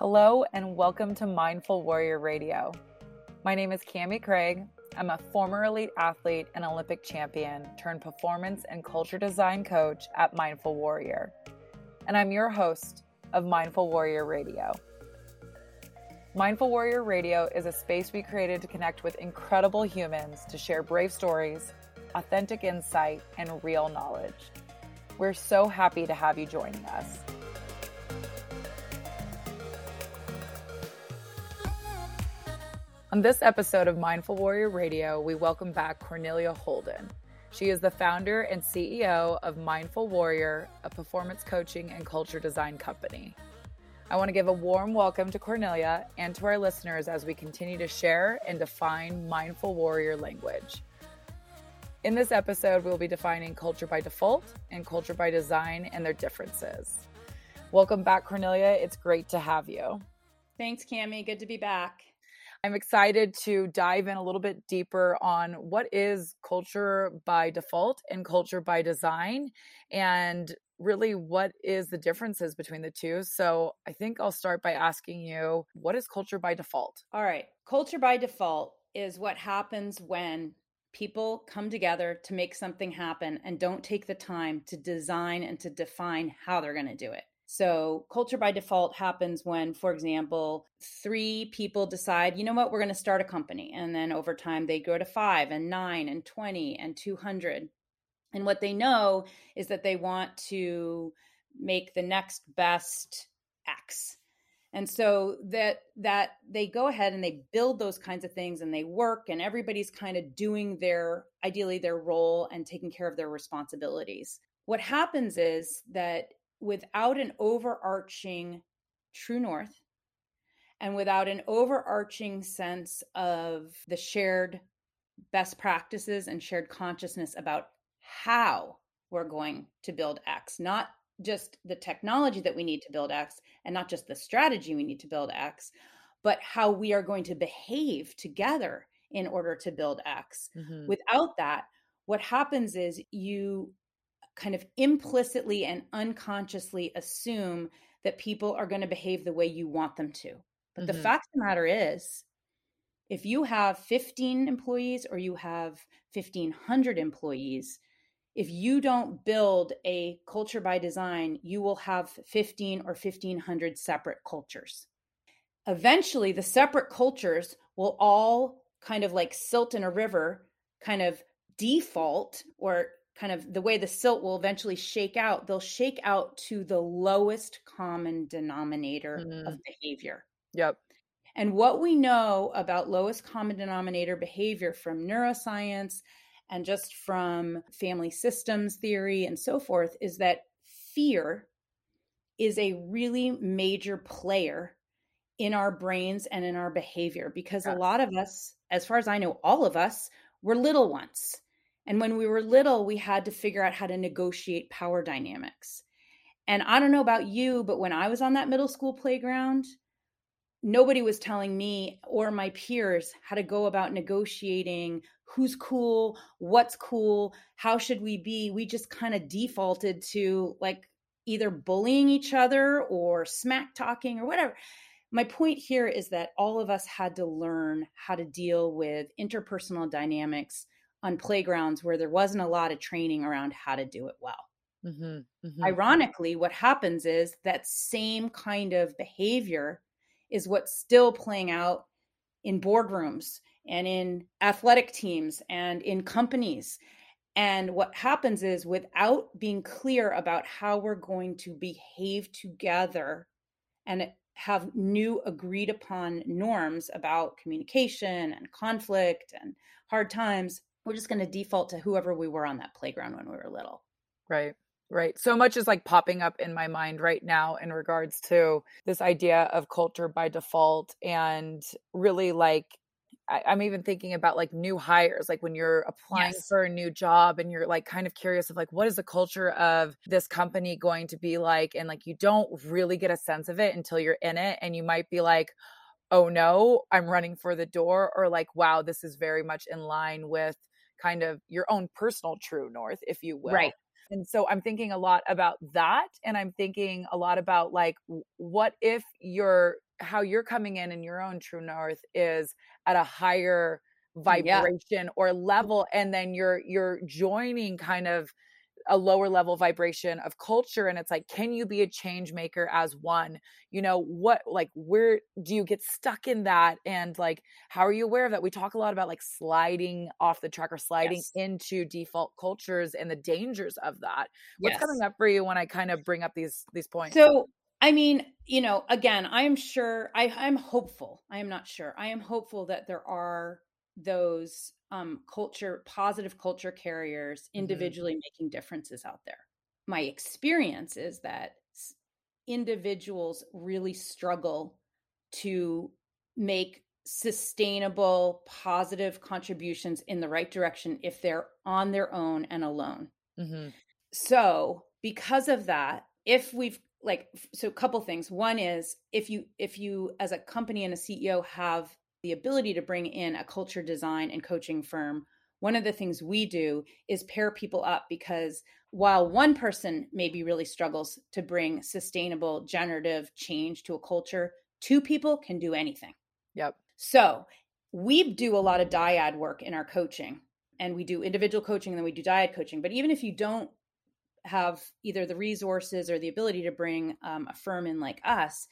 Hello, and welcome to Mindful Warrior Radio. My name is Kami Craig. I'm a former elite athlete and Olympic champion turned performance and culture design coach at Mindful Warrior. And I'm your host of Mindful Warrior Radio. Mindful Warrior Radio is a space we created to connect with incredible humans to share brave stories, authentic insight, and real knowledge. We're so happy to have you joining us. On this episode of Mindful Warrior Radio, we welcome back Cornelia Holden. She is the founder and CEO of Mindful Warrior, a performance coaching and culture design company. I want to give a warm welcome to Cornelia and to our listeners as we continue to share and define mindful warrior language. In this episode, we'll be defining culture by default and culture by design and their differences. Welcome back, Cornelia. It's great to have you. Thanks, Kami. Good to be back. I'm excited to dive in a little bit deeper on what is culture by default and culture by design and really what is the differences between the two. So, I think I'll start by asking you what is culture by default? All right. Culture by default is what happens when people come together to make something happen and don't take the time to design and to define how they're going to do it. So, culture by default happens when, for example, three people decide, you know what, we're going to start a company. And then over time, they grow to five and nine and 20 and 200. And what they know is that they want to make the next best X. And so that that they go ahead and they build those kinds of things and they work and everybody's kind of doing their ideally their role and taking care of their responsibilities. What happens is that without an overarching true north and without an overarching sense of the shared best practices and shared consciousness about how we're going to build X, not just the technology that we need to build X and not just the strategy we need to build X, but how we are going to behave together in order to build X. Mm-hmm. Without that, what happens is you kind of implicitly and unconsciously assume that people are going to behave the way you want them to. But mm-hmm. the fact of the matter is, if you have 15 employees or you have 1500 employees, if you don't build a culture by design, you will have 15 or 1500 separate cultures. Eventually, the separate cultures will all kind of like silt in a river, kind of default or kind of the way the silt will eventually shake out, they'll shake out to the lowest common denominator mm. of behavior. Yep. And what we know about lowest common denominator behavior from neuroscience and just from family systems theory and so forth is that fear is a really major player in our brains and in our behavior because yes. a lot of us, as far as I know, all of us were little ones and when we were little, we had to figure out how to negotiate power dynamics. And I don't know about you, but when I was on that middle school playground, nobody was telling me or my peers how to go about negotiating who's cool, what's cool, how should we be. We just kind of defaulted to like either bullying each other or smack talking or whatever. My point here is that all of us had to learn how to deal with interpersonal dynamics on playgrounds where there wasn't a lot of training around how to do it well. Mm-hmm, mm-hmm. Ironically, what happens is that same kind of behavior is what's still playing out in boardrooms and in athletic teams and in companies. And what happens is, without being clear about how we're going to behave together and have new agreed upon norms about communication and conflict and hard times, we're just going to default to whoever we were on that playground when we were little. Right. Right. So much is like popping up in my mind right now in regards to this idea of culture by default and really like I, am even thinking about like new hires, like when you're applying yes. for a new job and you're like kind of curious of like, what is the culture of this company going to be like? And like, you don't really get a sense of it until you're in it. And you might be like, oh no, I'm running for the door, or like, wow, this is very much in line with kind of your own personal true north, if you will. Right. And so I'm thinking a lot about that. And I'm thinking a lot about like, what if you're how you're coming in in your own true north is at a higher vibration yeah. or level and then you're you're joining kind of a lower level vibration of culture and it's like can you be a change maker as one you know what like where do you get stuck in that and like how are you aware of that we talk a lot about like sliding off the track or sliding yes. into default cultures and the dangers of that what's yes. coming up for you when i kind of bring up these these points so I mean, you know, again, I am sure I, I'm hopeful. I am not sure. I am hopeful that there are those um, culture, positive culture carriers mm-hmm. individually mm-hmm. making differences out there. My experience is that individuals really struggle to make sustainable, positive contributions in the right direction if they're on their own and alone. Mm-hmm. So, because of that, if we've like so a couple things one is if you if you as a company and a ceo have the ability to bring in a culture design and coaching firm, one of the things we do is pair people up because while one person maybe really struggles to bring sustainable generative change to a culture, two people can do anything. Yep. So we do a lot of dyad work in our coaching and we do individual coaching and then we do dyad coaching. But even if you don't have either the resources or the ability to bring um, a firm in like us,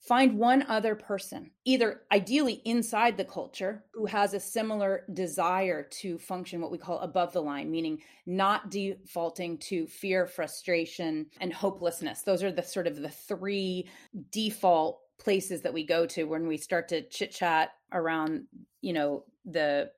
find one other person, either ideally inside the culture, who has a similar desire to function what we call above the line, meaning not defaulting to fear, frustration, and hopelessness. Those are the sort of the three default places that we go to when we start to chit chat around, you know, the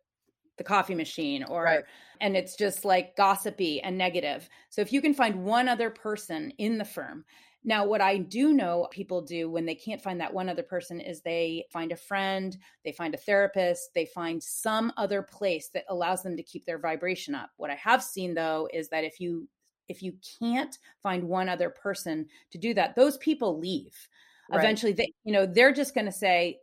the coffee machine or right. and it's just like gossipy and negative. So if you can find one other person in the firm now, what I do know people do when they can't find that one other person is they find a friend, they find a therapist, they find some other place that allows them to keep their vibration up. What I have seen though is that if you if you can't find one other person to do that, those people leave. Right. Eventually they you know, they're just going to say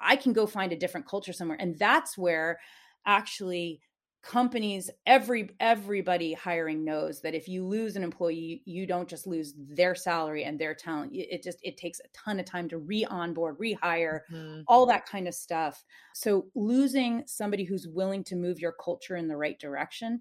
I can go find a different culture somewhere. And that's where actually companies every everybody hiring knows that if you lose an employee you don't just lose their salary and their talent. It just it takes a ton of time to re-onboard rehire mm-hmm. all that kind of stuff. So losing somebody who's willing to move your culture in the right direction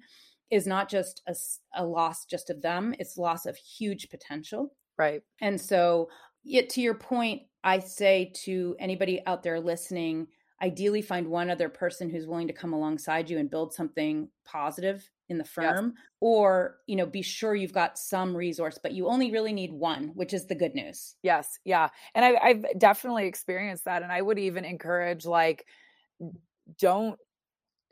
is not just a, a loss just of them it's loss of huge potential. Right. And so yet to your point i say to anybody out there listening ideally find one other person who's willing to come alongside you and build something positive in the firm yes. or you know be sure you've got some resource but you only really need one which is the good news yes yeah and I, i've definitely experienced that and i would even encourage like don't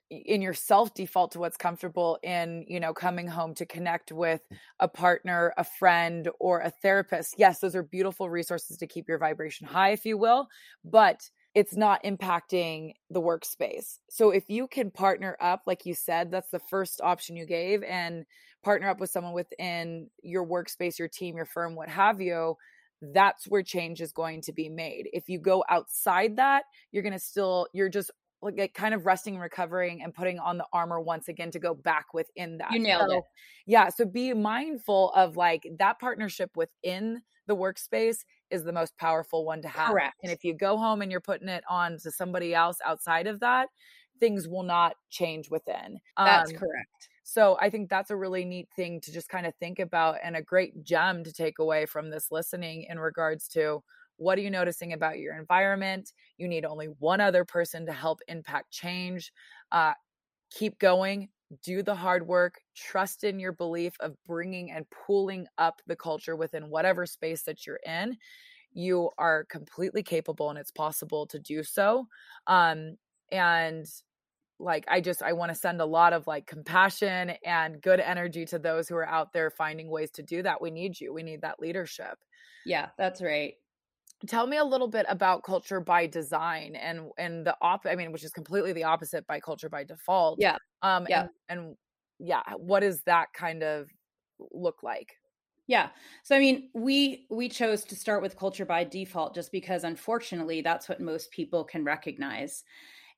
in yourself default to what's comfortable in you know coming home to connect with a partner a friend or a therapist yes those are beautiful resources to keep your vibration high if you will but it's not impacting the workspace. So if you can partner up, like you said, that's the first option you gave, and partner up with someone within your workspace, your team, your firm, what have you, that's where change is going to be made. If you go outside that, you're going to still, you're just like kind of resting and recovering and putting on the armor once again to go back within that. You nailed so, it. Yeah. So be mindful of like that partnership within the workspace is the most powerful one to have. Correct. And if you go home and you're putting it on to somebody else outside of that, things will not change within. That's um, correct. So I think that's a really neat thing to just kind of think about and a great gem to take away from this listening in regards to what are you noticing about your environment? You need only one other person to help impact change. Uh, keep going, do the hard work, trust in your belief of bringing and pulling up the culture within whatever space that you're in. You are completely capable and it's possible to do so. Um, and like i just i want to send a lot of like compassion and good energy to those who are out there finding ways to do that we need you we need that leadership yeah that's right tell me a little bit about culture by design and and the op i mean which is completely the opposite by culture by default yeah. um yeah. and, and yeah what does that kind of look like? Yeah. So i mean we we chose to start with culture by default just because unfortunately that's what most people can recognize.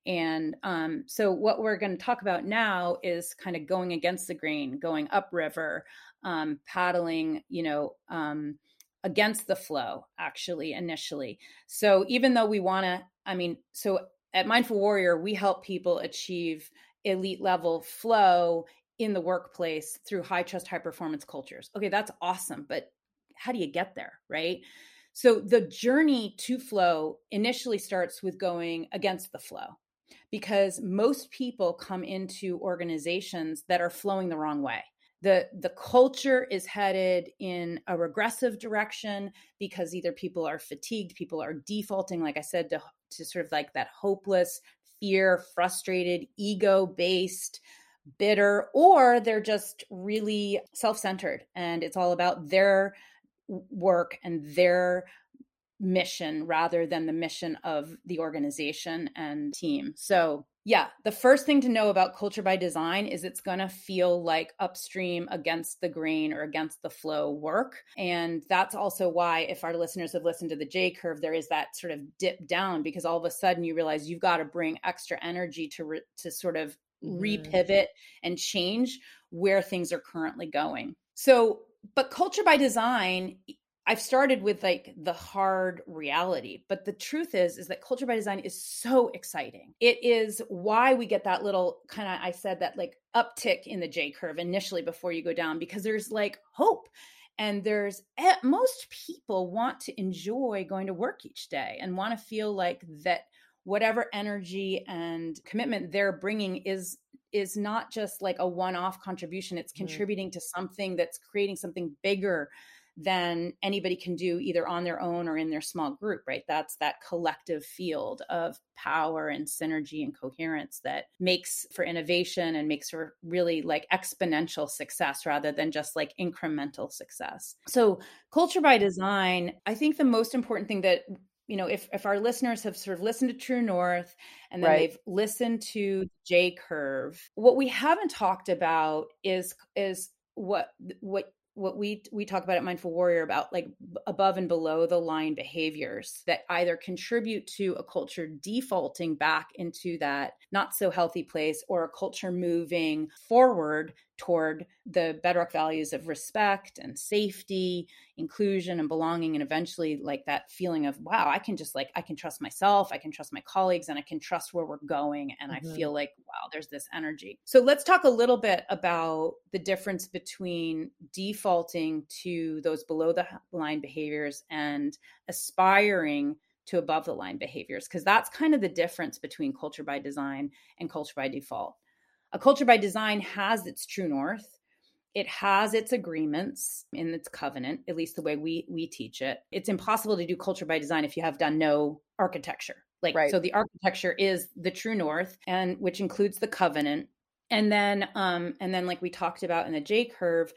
And um, so what we're going to talk about now is kind of going against the grain going upriver um, paddling you know um, against the flow actually initially. So even though we want to I mean, so at Mindful Warrior, we help people achieve elite level flow in the workplace through high trust, high performance cultures. Okay, that's awesome, but how do you get there, right? So the journey to flow initially starts with going against the flow because most people come into organizations that are flowing the wrong way. The, the culture is headed in a regressive direction because either people are fatigued, people are defaulting, like I said, to, to sort of like that hopeless, fear, frustrated, ego based, bitter, or they're just really self centered and it's all about their work and their mission rather than the mission of the organization and team. So, yeah, the first thing to know about culture by design is it's going to feel like upstream against the grain or against the flow work. And that's also why, if our listeners have listened to the J curve, there is that sort of dip down because all of a sudden you realize you've got to bring extra energy to, re- to sort of mm-hmm. repivot and change where things are currently going. So, but culture by design I've started with like the hard reality, but the truth is is that culture by design is so exciting. It is why we get that little kind of I said that like uptick in the J curve initially before you go down because there's like hope and there's eh, most people want to enjoy going to work each day and want to feel like that whatever energy and commitment they're bringing is is not just like a one-off contribution it's mm-hmm. contributing mm. to something that's creating something bigger than anybody can do either on their own or in their small group, right? That's that collective field of power and synergy and coherence that makes for innovation and makes for really like exponential success rather than just like incremental success. So, culture by design, I think the most important thing that you know if if our listeners have sort of listened to true north and then right. they've listened to j curve what we haven't talked about is is what what what we we talk about at mindful warrior about like above and below the line behaviors that either contribute to a culture defaulting back into that not so healthy place or a culture moving forward toward the bedrock values of respect and safety, inclusion and belonging, and eventually like that feeling of, wow, I can just like, I can trust myself, I can trust my colleagues, and I can trust where we're going. And mm-hmm. I feel like, wow, there's this energy. So let's talk a little bit about the difference between defaulting to those below the line behaviors and aspiring to above the line behaviors because that's kind of the difference between culture by design and culture by default a culture by design has its true north. It has its agreements in its covenant, at least the way we we teach it. It's impossible to do culture by design if you have done no architecture. Like right. so the architecture is the true north and which includes the covenant. And then um and then like we talked about in the J curve,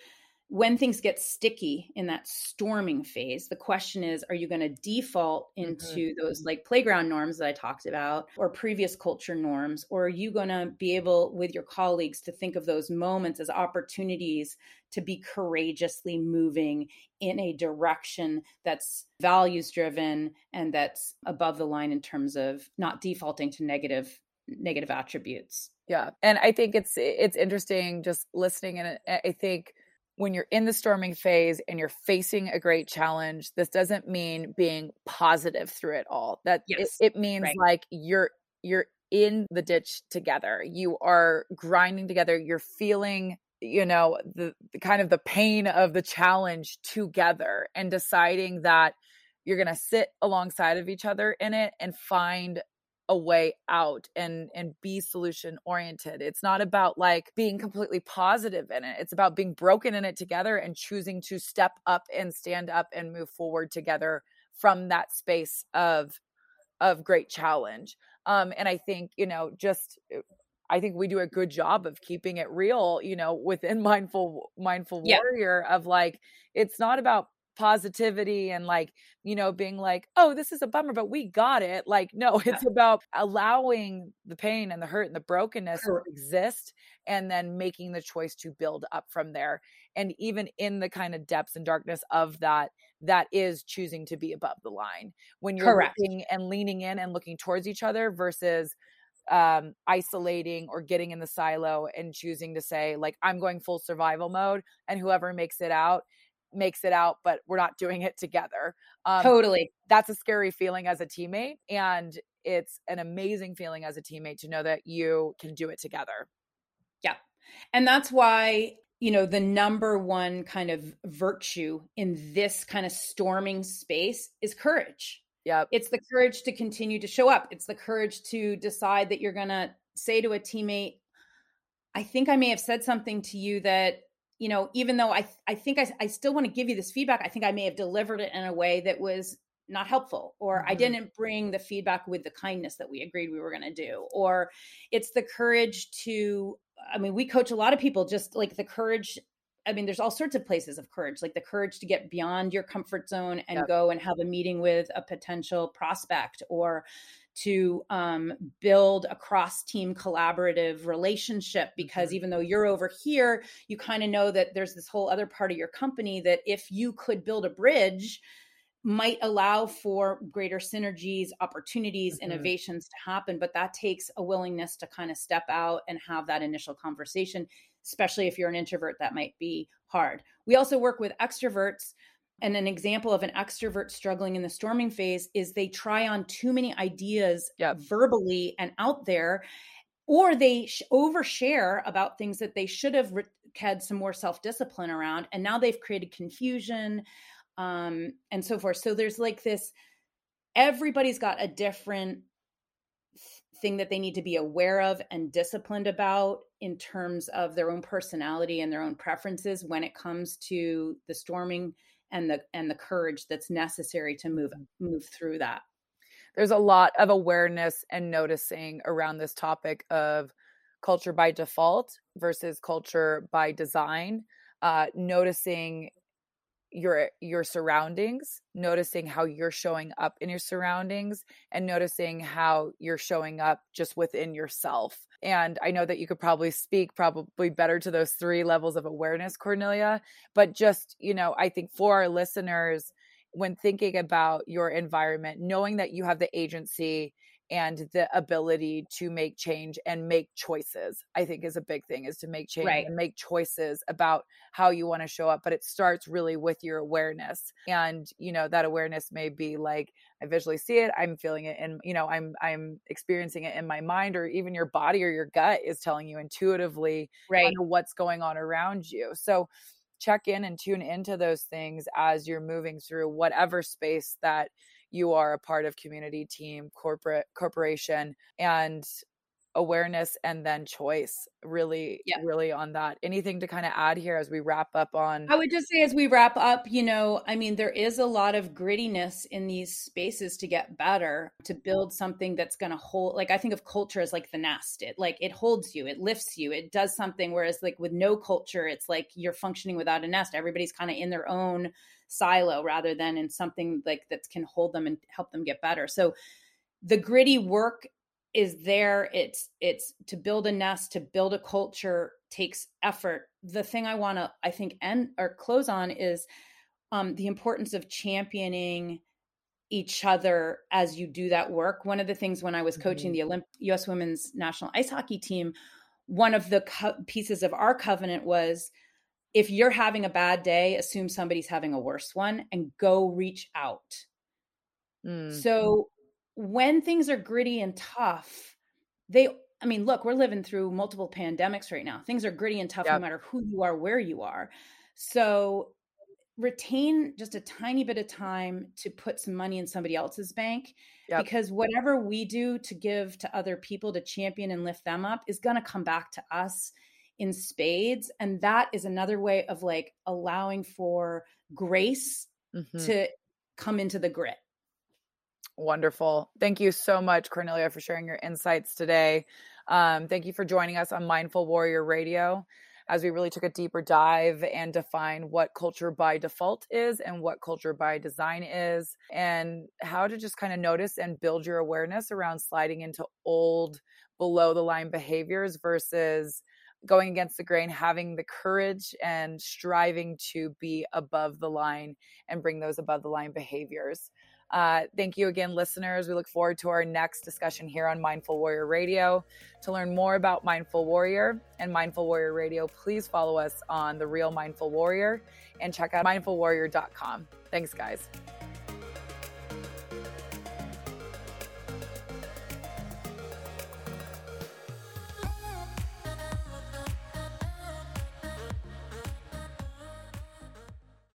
when things get sticky in that storming phase, the question is are you going to default mm-hmm. into mm-hmm. those like playground norms that I talked about or previous culture norms? Or are you going to be able, with your colleagues, to think of those moments as opportunities to be courageously moving in a direction that's values driven and that's above the line in terms of not defaulting to negative negative attributes? Yeah. And I think it's it's interesting just listening and I think when you're in the storming phase and you're facing a great challenge, this doesn't mean being positive through it all. That yes. it, it, means right. like you're you're in the ditch together. You are grinding together. You're feeling, you know, the, the kind of the pain of the challenge together and deciding that you're going to sit alongside of each other in it and find a way out and and be solution oriented. It's not about like being completely positive in it. It's about being broken in it together and choosing to step up and stand up and move forward together from that space of of great challenge. Um and i think you know just uh, I think we do a good job of keeping it real, you know, within mindful mindful warrior of like it's not about positivity and like you know being like oh this is a bummer but we got it like no it's yeah. about allowing the pain and the hurt and the brokenness sure. to exist and then making the choice to build up from there and even in the kind of depths and darkness of that that is choosing to be above the line when you're Correct. looking and leaning in and looking towards each other versus um isolating or getting in the silo and choosing to say like i'm going full survival mode and whoever makes it out makes it out, but we're not doing it together. Um, totally. That's a scary feeling as a teammate. And it's an amazing feeling as a teammate to know that you can do it together. Yeah. And that's why, you know, the number one kind of virtue in this kind of storming space is courage. Yeah. It's the courage to continue to show up. It's the courage to decide that you're going to say to a teammate, I think I may have said something to you that you know, even though I I think I, I still want to give you this feedback, I think I may have delivered it in a way that was not helpful or mm-hmm. I didn't bring the feedback with the kindness that we agreed we were going to do or it's the courage to I mean, we coach a lot of people just like the courage I mean, there's all sorts of places of courage, like the courage to get beyond your comfort zone and yep. go and have a meeting with a potential prospect or to um, build a cross team collaborative relationship because mm-hmm. even though you're over here, you kind of know that there's this whole other part of your company that if you could build a bridge, might allow for greater synergies, opportunities, mm-hmm. innovations to happen. But that takes a willingness to kind of step out and have that initial conversation, especially if you're an introvert, that might be hard. We also work with extroverts and an example of an extrovert struggling in the storming phase is they try on too many ideas yep. verbally and out there, or they sh- overshare about things that they should have re- had some more self discipline around. And now they've created confusion um, and so forth. So there's like this everybody's got a different thing that they need to be aware of and disciplined about in terms of their own personality and their own preferences when it comes to the storming and the and the courage that's necessary to move move through that. There's a lot of awareness and noticing around this topic of culture by default versus culture by design. Uh, noticing your your surroundings noticing how you're showing up in your surroundings and noticing how you're showing up just within yourself. And i know that you could probably speak probably better to those three levels of awareness cornelia but just you know i think for our listeners when thinking about your environment knowing that you have the agency and the ability to make change and make choices i think is a big thing is to make change right. and make choices about how you want to show up but it starts really with your awareness and you know that awareness may be like i visually see it i'm feeling it and you know i'm i'm experiencing it in my mind or even your body or your gut is telling you intuitively right what's going on around you so check in and tune into those things as you're moving through whatever space that you are a part of community team corporate corporation and awareness and then choice really yeah. really on that anything to kind of add here as we wrap up on i would just say as we wrap up you know i mean there is a lot of grittiness in these spaces to get better to build something that's going to hold like i think of culture as like the nest it like it holds you it lifts you it does something whereas like with no culture it's like you're functioning without a nest everybody's kind of in their own silo rather than in something like that can hold them and help them get better. So the gritty work is there it's it's to build a nest to build a culture takes effort the thing i want to i think end or close on is um, the importance of championing each other as you do that work one of the things when i was coaching mm-hmm. the Olymp- us women's national ice hockey team one of the co- pieces of our covenant was if you're having a bad day, assume somebody's having a worse one and go reach out. Mm. So when things are gritty and tough, they, I mean, look, we're living through multiple pandemics right now. Things are gritty and tough yep. no matter who you are, where you are. So retain just a tiny bit of time to put some money in somebody else's bank yep. because whatever we do to give to other people to champion and lift them up is going to come back to us in spades and that is another way of like allowing for grace mm-hmm. to come into the grit wonderful thank you so much cornelia for sharing your insights today um, thank you for joining us on mindful warrior radio as we really took a deeper dive and define what culture by default is and what culture by design is and how to just kind of notice and build your awareness around sliding into old below the line behaviors versus going against the grain, having the courage and striving to be above the line and bring those above the line behaviors. Uh, thank you again, listeners. We look forward to our next discussion here on Mindful Warrior Radio. To learn more about Mindful Warrior and Mindful Warrior Radio, please follow us on The Real Mindful Warrior and check out mindfulwarrior.com. Thanks, guys.